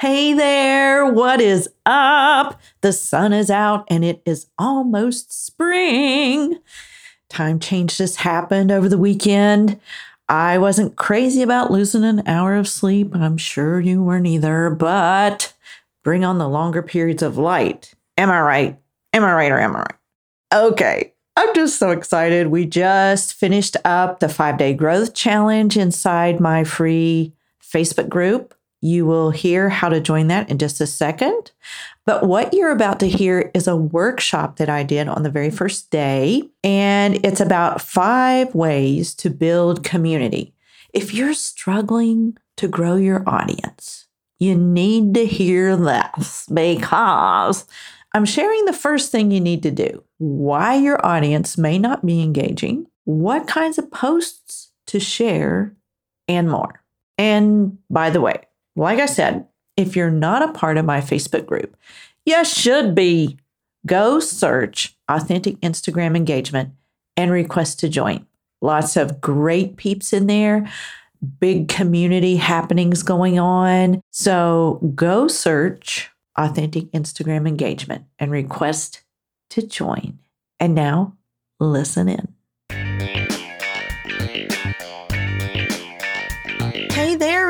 Hey there, what is up? The sun is out and it is almost spring. Time change just happened over the weekend. I wasn't crazy about losing an hour of sleep. I'm sure you weren't either, but bring on the longer periods of light. Am I right? Am I right or am I right? Okay, I'm just so excited. We just finished up the five day growth challenge inside my free Facebook group. You will hear how to join that in just a second. But what you're about to hear is a workshop that I did on the very first day. And it's about five ways to build community. If you're struggling to grow your audience, you need to hear this because I'm sharing the first thing you need to do why your audience may not be engaging, what kinds of posts to share, and more. And by the way, like I said, if you're not a part of my Facebook group, you should be. Go search Authentic Instagram Engagement and request to join. Lots of great peeps in there, big community happenings going on. So go search Authentic Instagram Engagement and request to join. And now, listen in.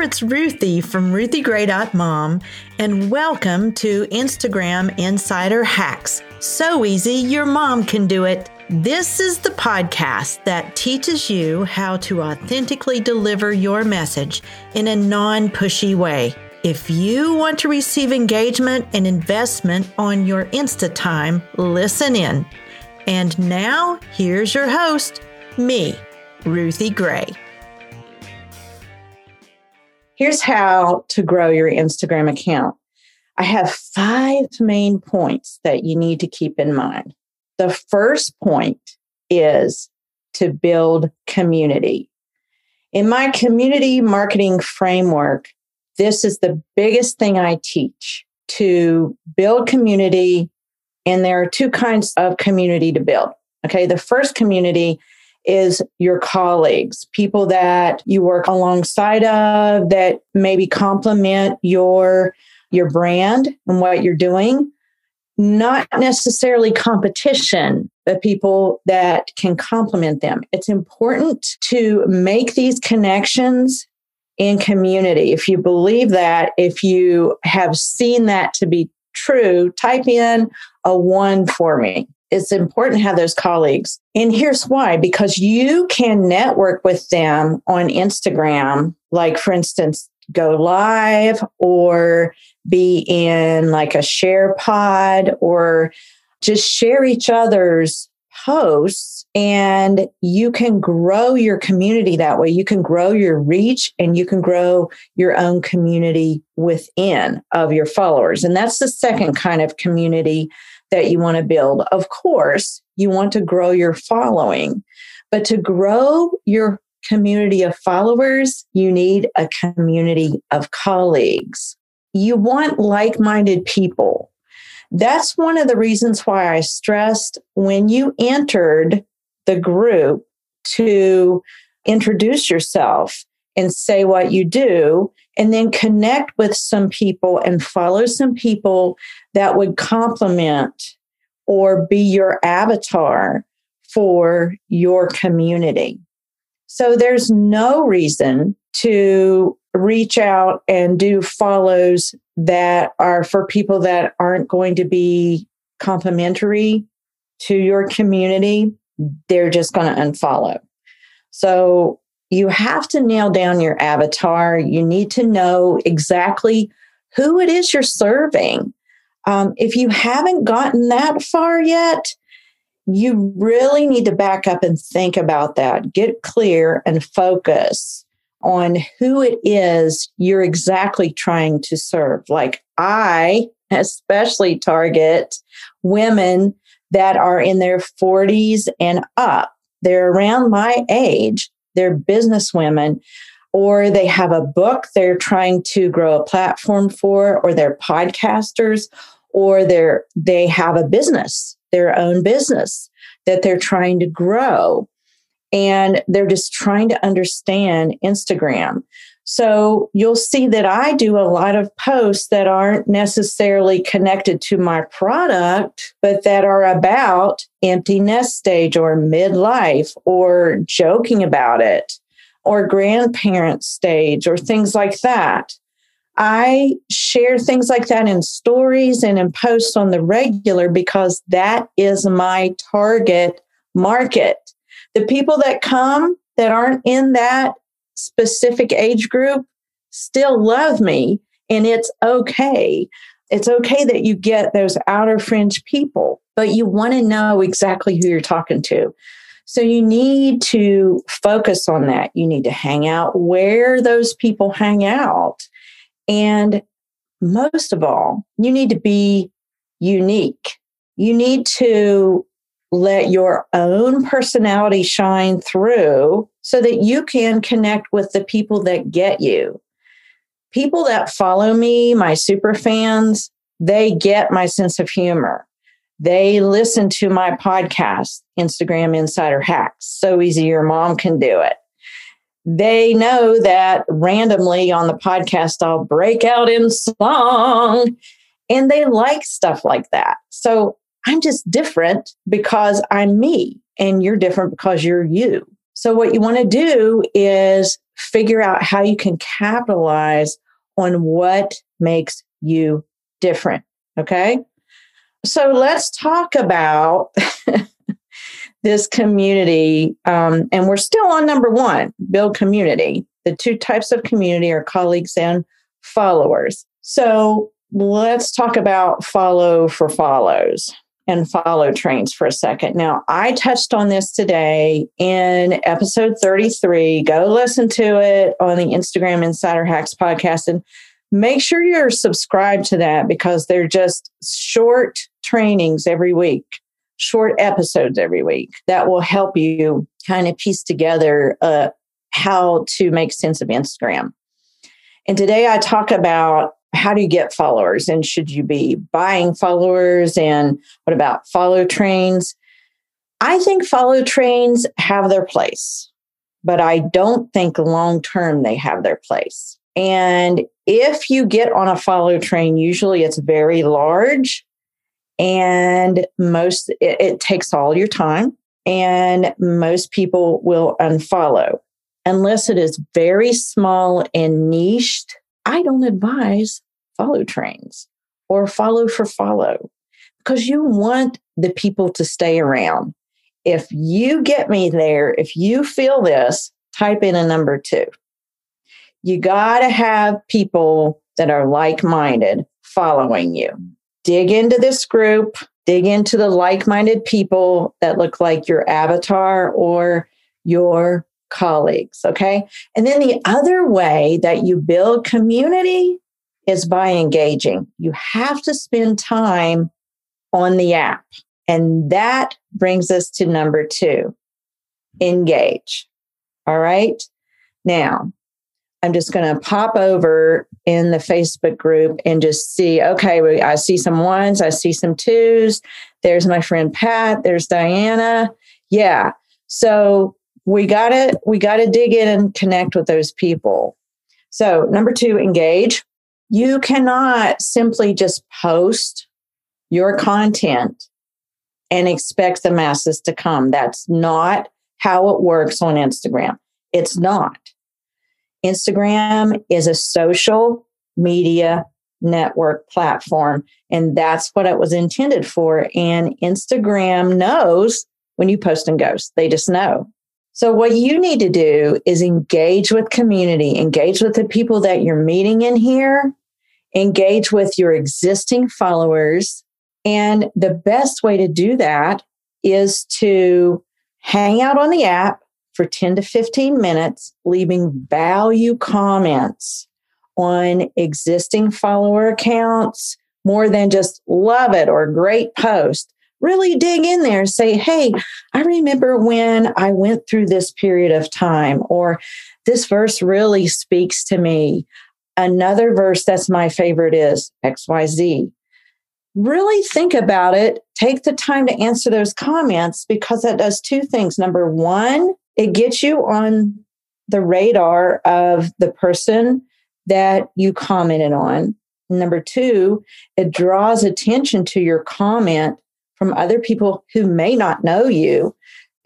It's Ruthie from RuthieGray.mom, and welcome to Instagram Insider Hacks. So easy, your mom can do it. This is the podcast that teaches you how to authentically deliver your message in a non pushy way. If you want to receive engagement and investment on your Insta time, listen in. And now, here's your host, me, Ruthie Gray. Here's how to grow your Instagram account. I have five main points that you need to keep in mind. The first point is to build community. In my community marketing framework, this is the biggest thing I teach to build community. And there are two kinds of community to build. Okay. The first community is your colleagues, people that you work alongside of that maybe complement your your brand and what you're doing. Not necessarily competition, but people that can complement them. It's important to make these connections in community. If you believe that, if you have seen that to be true, type in a one for me it's important to have those colleagues. And here's why because you can network with them on Instagram, like for instance, go live or be in like a share pod or just share each other's posts and you can grow your community that way. You can grow your reach and you can grow your own community within of your followers. And that's the second kind of community that you want to build. Of course, you want to grow your following, but to grow your community of followers, you need a community of colleagues. You want like minded people. That's one of the reasons why I stressed when you entered the group to introduce yourself and say what you do, and then connect with some people and follow some people that would complement or be your avatar for your community. So there's no reason to reach out and do follows that are for people that aren't going to be complimentary to your community. They're just going to unfollow. So you have to nail down your avatar. You need to know exactly who it is you're serving. Um, if you haven't gotten that far yet, you really need to back up and think about that. Get clear and focus on who it is you're exactly trying to serve. Like I especially target women that are in their 40s and up. They're around my age they're business women or they have a book they're trying to grow a platform for or they're podcasters or they're they have a business their own business that they're trying to grow and they're just trying to understand Instagram. So you'll see that I do a lot of posts that aren't necessarily connected to my product, but that are about empty nest stage or midlife or joking about it or grandparent stage or things like that. I share things like that in stories and in posts on the regular because that is my target market. The people that come that aren't in that specific age group still love me and it's okay. It's okay that you get those outer fringe people, but you want to know exactly who you're talking to. So you need to focus on that. You need to hang out where those people hang out. And most of all, you need to be unique. You need to let your own personality shine through so that you can connect with the people that get you. People that follow me, my super fans, they get my sense of humor. They listen to my podcast, Instagram Insider Hacks. So easy, your mom can do it. They know that randomly on the podcast, I'll break out in song and they like stuff like that. So I'm just different because I'm me and you're different because you're you. So, what you want to do is figure out how you can capitalize on what makes you different. Okay. So, let's talk about this community. Um, and we're still on number one build community. The two types of community are colleagues and followers. So, let's talk about follow for follows and follow trains for a second. Now, I touched on this today in episode 33. Go listen to it on the Instagram Insider Hacks podcast and make sure you're subscribed to that because they're just short trainings every week, short episodes every week that will help you kind of piece together uh, how to make sense of Instagram. And today I talk about how do you get followers? And should you be buying followers? And what about follow trains? I think follow trains have their place but i don't think long term they have their place. And if you get on a follow train usually it's very large and most it, it takes all your time and most people will unfollow unless it is very small and niched I don't advise follow trains or follow for follow because you want the people to stay around. If you get me there, if you feel this, type in a number two. You got to have people that are like minded following you. Dig into this group, dig into the like minded people that look like your avatar or your colleagues. Okay. And then the other way that you build community is by engaging. You have to spend time on the app. And that brings us to number two engage. All right. Now, I'm just going to pop over in the Facebook group and just see okay, I see some ones, I see some twos. There's my friend Pat, there's Diana. Yeah. So we got to we got to dig in and connect with those people. So, number 2, engage. You cannot simply just post your content and expect the masses to come. That's not how it works on Instagram. It's not. Instagram is a social media network platform, and that's what it was intended for. And Instagram knows when you post and ghost, they just know. So, what you need to do is engage with community, engage with the people that you're meeting in here, engage with your existing followers. And the best way to do that is to hang out on the app for 10 to 15 minutes, leaving value comments on existing follower accounts more than just love it or great post really dig in there and say, Hey, I remember when I went through this period of time, or this verse really speaks to me. Another verse that's my favorite is XYZ. Really think about it. Take the time to answer those comments because that does two things. Number one, it gets you on the radar of the person that you commented on. Number two, it draws attention to your comment from other people who may not know you,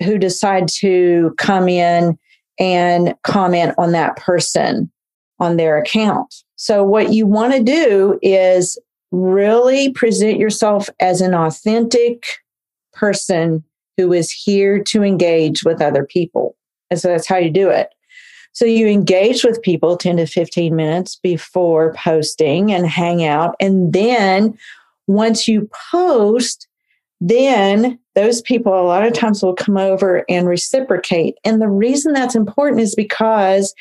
who decide to come in and comment on that person on their account. So, what you want to do is really present yourself as an authentic person who is here to engage with other people. And so that's how you do it. So you engage with people 10 to 15 minutes before posting and hang out. And then once you post, then those people a lot of times will come over and reciprocate. And the reason that's important is because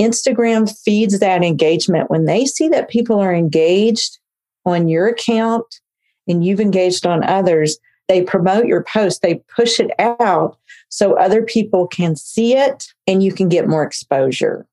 Instagram feeds that engagement. When they see that people are engaged on your account and you've engaged on others, they promote your post, they push it out so other people can see it and you can get more exposure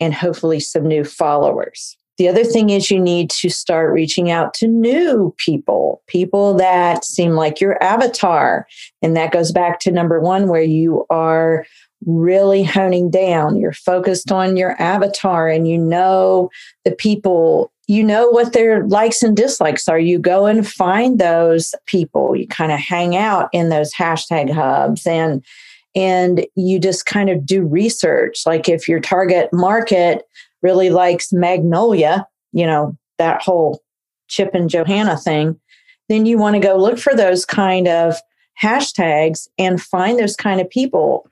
and hopefully some new followers. The other thing is you need to start reaching out to new people, people that seem like your avatar. And that goes back to number one, where you are really honing down. You're focused on your avatar and you know the people, you know what their likes and dislikes are. You go and find those people. You kind of hang out in those hashtag hubs and and you just kind of do research. Like if your target market really likes Magnolia, you know, that whole Chip and Joanna thing, then you want to go look for those kind of hashtags and find those kind of people.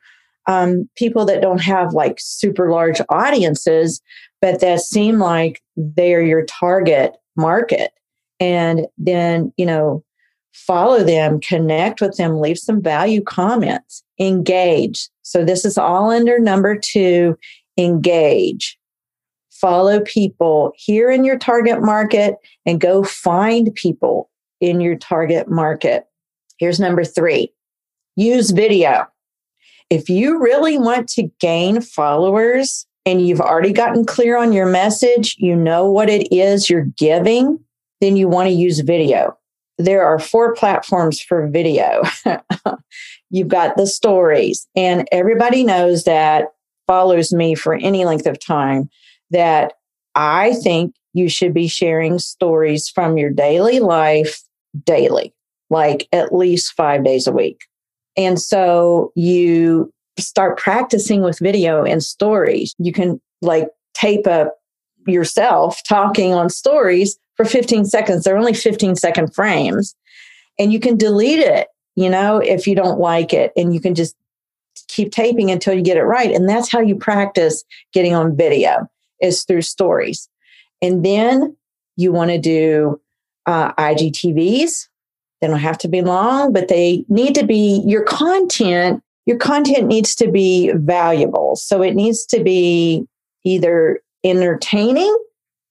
Um, people that don't have like super large audiences, but that seem like they're your target market. And then, you know, follow them, connect with them, leave some value comments, engage. So, this is all under number two engage follow people here in your target market and go find people in your target market. Here's number three use video. If you really want to gain followers and you've already gotten clear on your message, you know what it is you're giving, then you want to use video. There are four platforms for video. You've got the stories, and everybody knows that follows me for any length of time that I think you should be sharing stories from your daily life daily, like at least five days a week. And so you start practicing with video and stories. You can like tape up yourself talking on stories for 15 seconds. They're only 15 second frames. And you can delete it, you know, if you don't like it. And you can just keep taping until you get it right. And that's how you practice getting on video is through stories. And then you want to do uh, IGTVs. They don't have to be long, but they need to be your content. Your content needs to be valuable. So it needs to be either entertaining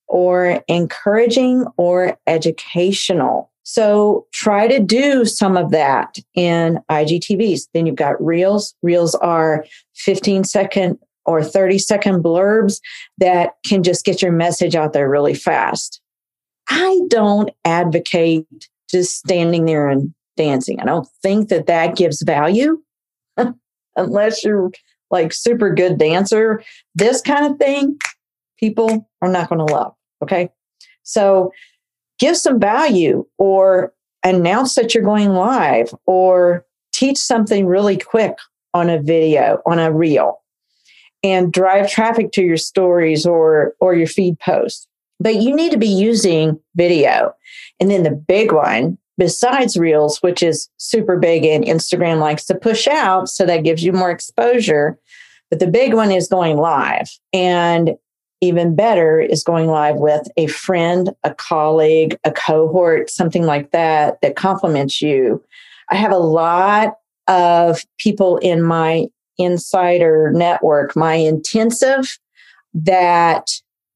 or encouraging or educational. So try to do some of that in IGTVs. Then you've got Reels. Reels are 15 second or 30 second blurbs that can just get your message out there really fast. I don't advocate just standing there and dancing. I don't think that that gives value unless you're like super good dancer. This kind of thing, people are not going to love. Okay. So give some value or announce that you're going live or teach something really quick on a video, on a reel and drive traffic to your stories or or your feed posts. But you need to be using video. And then the big one besides reels which is super big and instagram likes to push out so that gives you more exposure. But the big one is going live. And even better is going live with a friend a colleague a cohort something like that that complements you. I have a lot of people in my insider network, my intensive that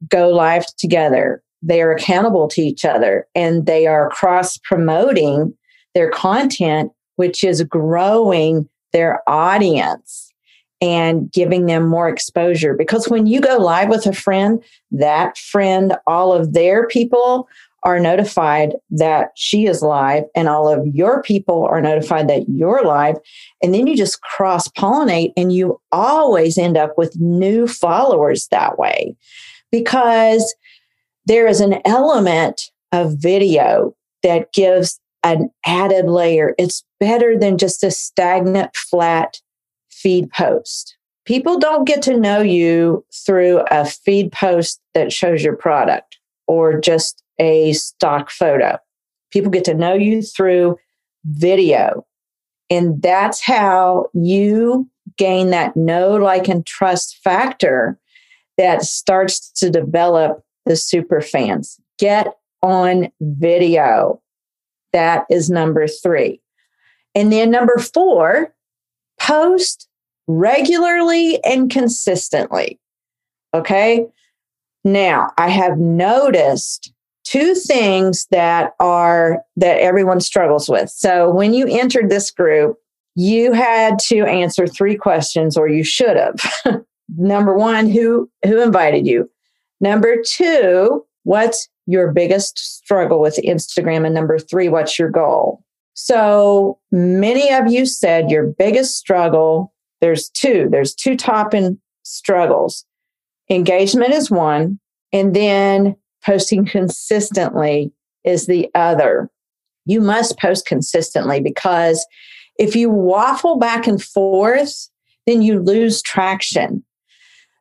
go live together. They are accountable to each other and they are cross promoting their content, which is growing their audience and giving them more exposure. Because when you go live with a friend, that friend, all of their people are notified that she is live and all of your people are notified that you're live. And then you just cross pollinate and you always end up with new followers that way because there is an element of video that gives an added layer. It's better than just a stagnant, flat feed post. People don't get to know you through a feed post that shows your product or just a stock photo. People get to know you through video. And that's how you gain that know, like, and trust factor that starts to develop the super fans. Get on video. That is number three. And then number four, post regularly and consistently. Okay. Now, I have noticed two things that are that everyone struggles with. So, when you entered this group, you had to answer three questions or you should have. Number 1, who who invited you? Number 2, what's your biggest struggle with Instagram and number 3, what's your goal? So, many of you said your biggest struggle there's two. There's two top in struggles. Engagement is one, and then posting consistently is the other. You must post consistently because if you waffle back and forth, then you lose traction.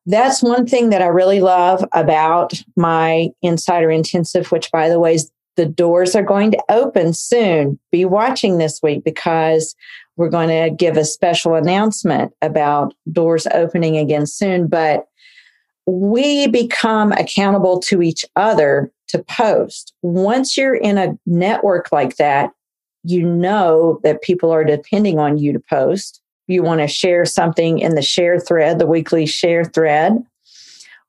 That's one thing that I really love about my Insider Intensive, which, by the way, the doors are going to open soon. Be watching this week because we're going to give a special announcement about doors opening again soon. But we become accountable to each other to post. Once you're in a network like that, you know that people are depending on you to post. You want to share something in the share thread, the weekly share thread,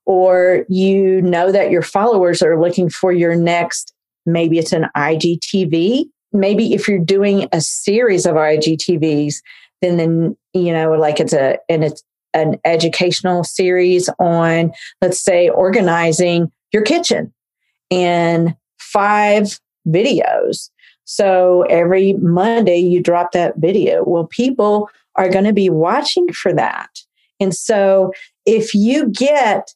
or you know that your followers are looking for your next, maybe it's an IGTV. Maybe if you're doing a series of IGTVs, then then you know like it's a and it's an educational series on, let's say, organizing your kitchen in five videos. So every Monday you drop that video. Well, people are going to be watching for that. And so if you get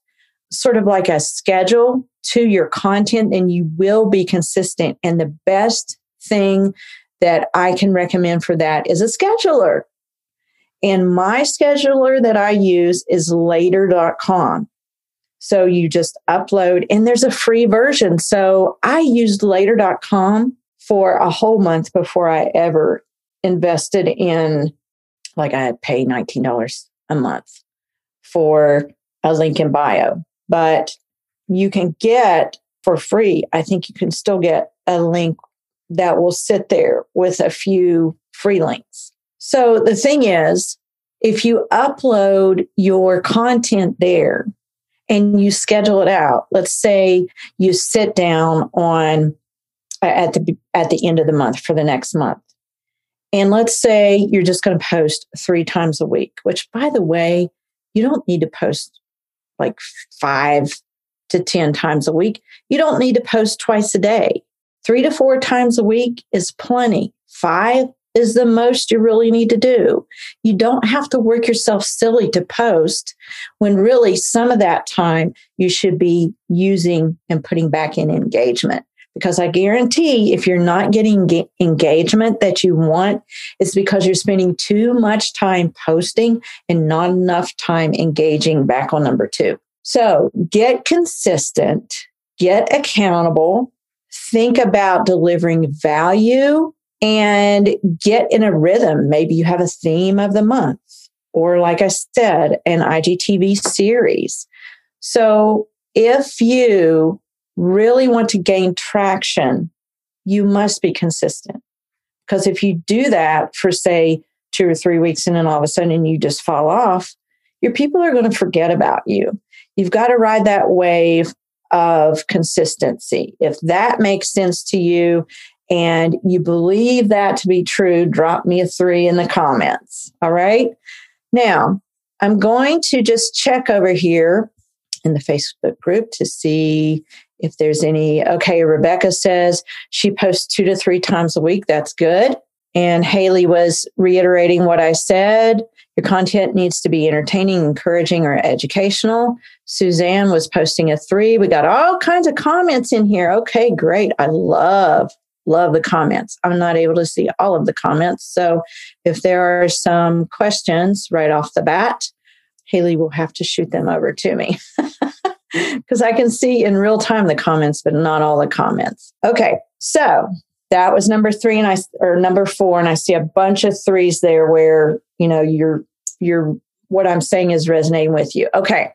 sort of like a schedule to your content, then you will be consistent. And the best thing that I can recommend for that is a scheduler. And my scheduler that I use is later.com. So you just upload, and there's a free version. So I used later.com for a whole month before I ever invested in, like, I had pay $19 a month for a link in bio. But you can get for free, I think you can still get a link that will sit there with a few free links. So the thing is, if you upload your content there and you schedule it out, let's say you sit down on at the at the end of the month for the next month. And let's say you're just going to post 3 times a week, which by the way, you don't need to post like 5 to 10 times a week. You don't need to post twice a day. 3 to 4 times a week is plenty. 5 is the most you really need to do. You don't have to work yourself silly to post when really some of that time you should be using and putting back in engagement. Because I guarantee if you're not getting ge- engagement that you want, it's because you're spending too much time posting and not enough time engaging back on number two. So get consistent, get accountable, think about delivering value and get in a rhythm. Maybe you have a theme of the month, or like I said, an IGTV series. So if you really want to gain traction, you must be consistent. Because if you do that for, say, two or three weeks and then all of a sudden you just fall off, your people are going to forget about you. You've got to ride that wave of consistency. If that makes sense to you and you believe that to be true, drop me a three in the comments. All right. Now, I'm going to just check over here in the Facebook group to see if there's any. Okay, Rebecca says she posts two to three times a week. That's good. And Haley was reiterating what I said. Your content needs to be entertaining, encouraging, or educational. Suzanne was posting a three. We got all kinds of comments in here. Okay, great. I love, love the comments. I'm not able to see all of the comments. So if there are some questions right off the bat, Haley will have to shoot them over to me because I can see in real time the comments, but not all the comments. Okay, so that was number three, and I or number four, and I see a bunch of threes there where you know you're you're what I'm saying is resonating with you. Okay,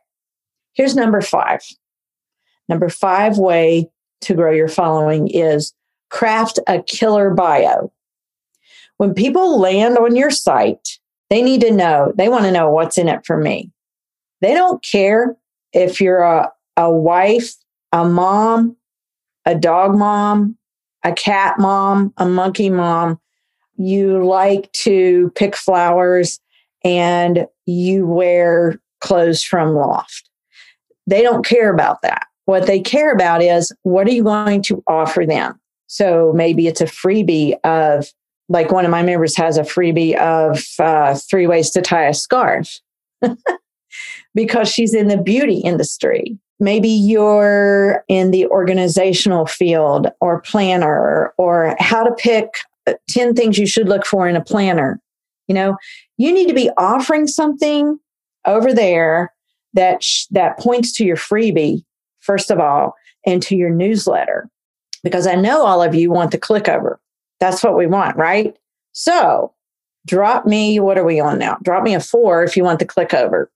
here's number five. Number five way to grow your following is craft a killer bio. When people land on your site, they need to know, they want to know what's in it for me. They don't care if you're a, a wife, a mom, a dog mom, a cat mom, a monkey mom. You like to pick flowers and you wear clothes from Loft. They don't care about that. What they care about is what are you going to offer them? So maybe it's a freebie of like one of my members has a freebie of uh, three ways to tie a scarf because she's in the beauty industry. Maybe you're in the organizational field or planner or how to pick uh, 10 things you should look for in a planner. You know, you need to be offering something over there that sh- that points to your freebie first of all and to your newsletter because I know all of you want the click over. That's what we want, right? So drop me, what are we on now? Drop me a four if you want the click over.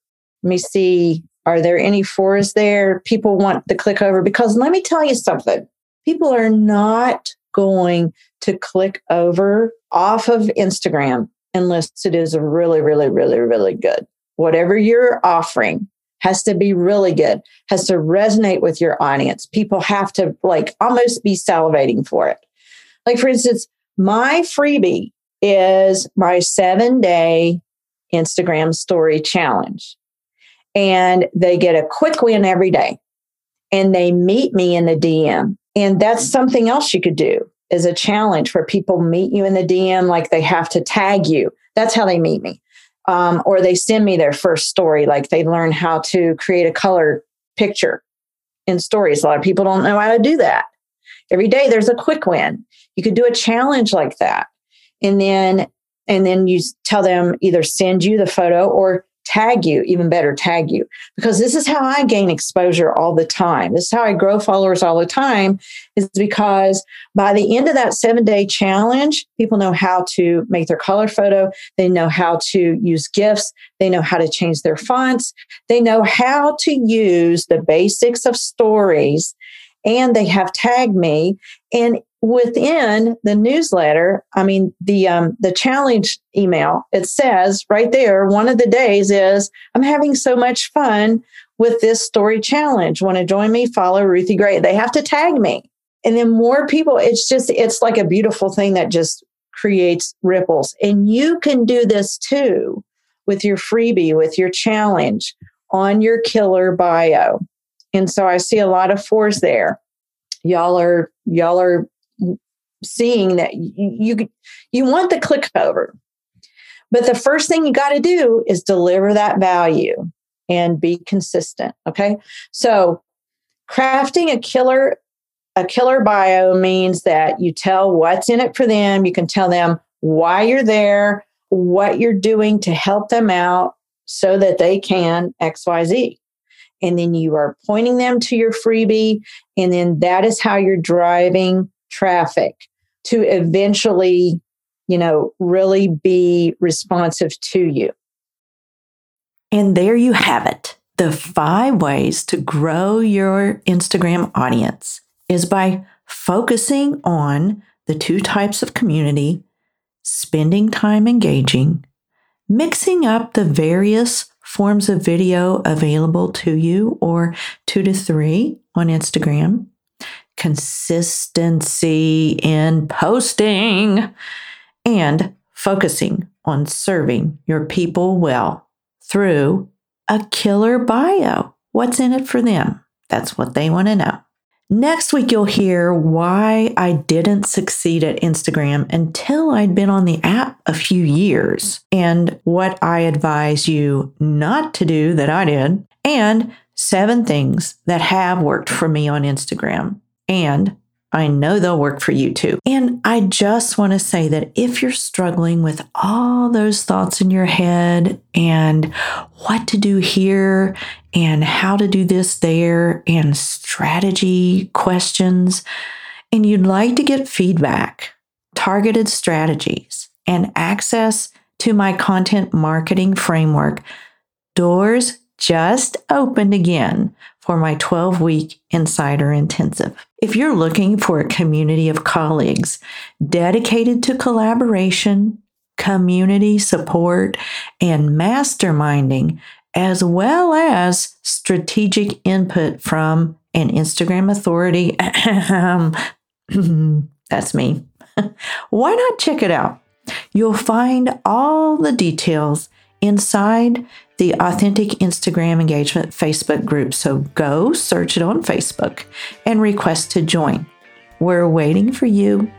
Let me see. Are there any fours there? People want the click over because let me tell you something. People are not going to click over off of Instagram unless it is really, really, really, really good. Whatever you're offering has to be really good, has to resonate with your audience. People have to like almost be salivating for it. Like, for instance, my freebie is my seven day Instagram story challenge. And they get a quick win every day. And they meet me in the DM. And that's something else you could do is a challenge where people meet you in the DM, like they have to tag you. That's how they meet me. Um, or they send me their first story, like they learn how to create a color picture in stories. A lot of people don't know how to do that. Every day there's a quick win. You could do a challenge like that. And then and then you tell them either send you the photo or tag you, even better, tag you, because this is how I gain exposure all the time. This is how I grow followers all the time, is because by the end of that seven day challenge, people know how to make their color photo. They know how to use GIFs. They know how to change their fonts. They know how to use the basics of stories and they have tagged me. And within the newsletter, I mean the um, the challenge email, it says right there, one of the days is I'm having so much fun with this story challenge. Want to join me? Follow Ruthie Gray. They have to tag me. And then more people, it's just, it's like a beautiful thing that just creates ripples. And you can do this too with your freebie, with your challenge on your killer bio. And so I see a lot of fours there. Y'all are y'all are seeing that you you, you want the click over. But the first thing you got to do is deliver that value and be consistent, okay? So crafting a killer a killer bio means that you tell what's in it for them, you can tell them why you're there, what you're doing to help them out so that they can XYZ and then you are pointing them to your freebie. And then that is how you're driving traffic to eventually, you know, really be responsive to you. And there you have it. The five ways to grow your Instagram audience is by focusing on the two types of community, spending time engaging, mixing up the various forms of video available to you or two to three on Instagram, consistency in posting, and focusing on serving your people well through a killer bio. what's in it for them? That's what they want to know. Next week, you'll hear why I didn't succeed at Instagram until I'd been on the app a few years and what I advise you not to do that I did, and seven things that have worked for me on Instagram. And I know they'll work for you too. And I just want to say that if you're struggling with all those thoughts in your head and what to do here and how to do this there and strategy questions, and you'd like to get feedback, targeted strategies, and access to my content marketing framework, doors just opened again for my 12 week Insider Intensive. If you're looking for a community of colleagues dedicated to collaboration, community support, and masterminding, as well as strategic input from an Instagram authority, that's me. Why not check it out? You'll find all the details inside the Authentic Instagram Engagement Facebook group. So go search it on Facebook and request to join. We're waiting for you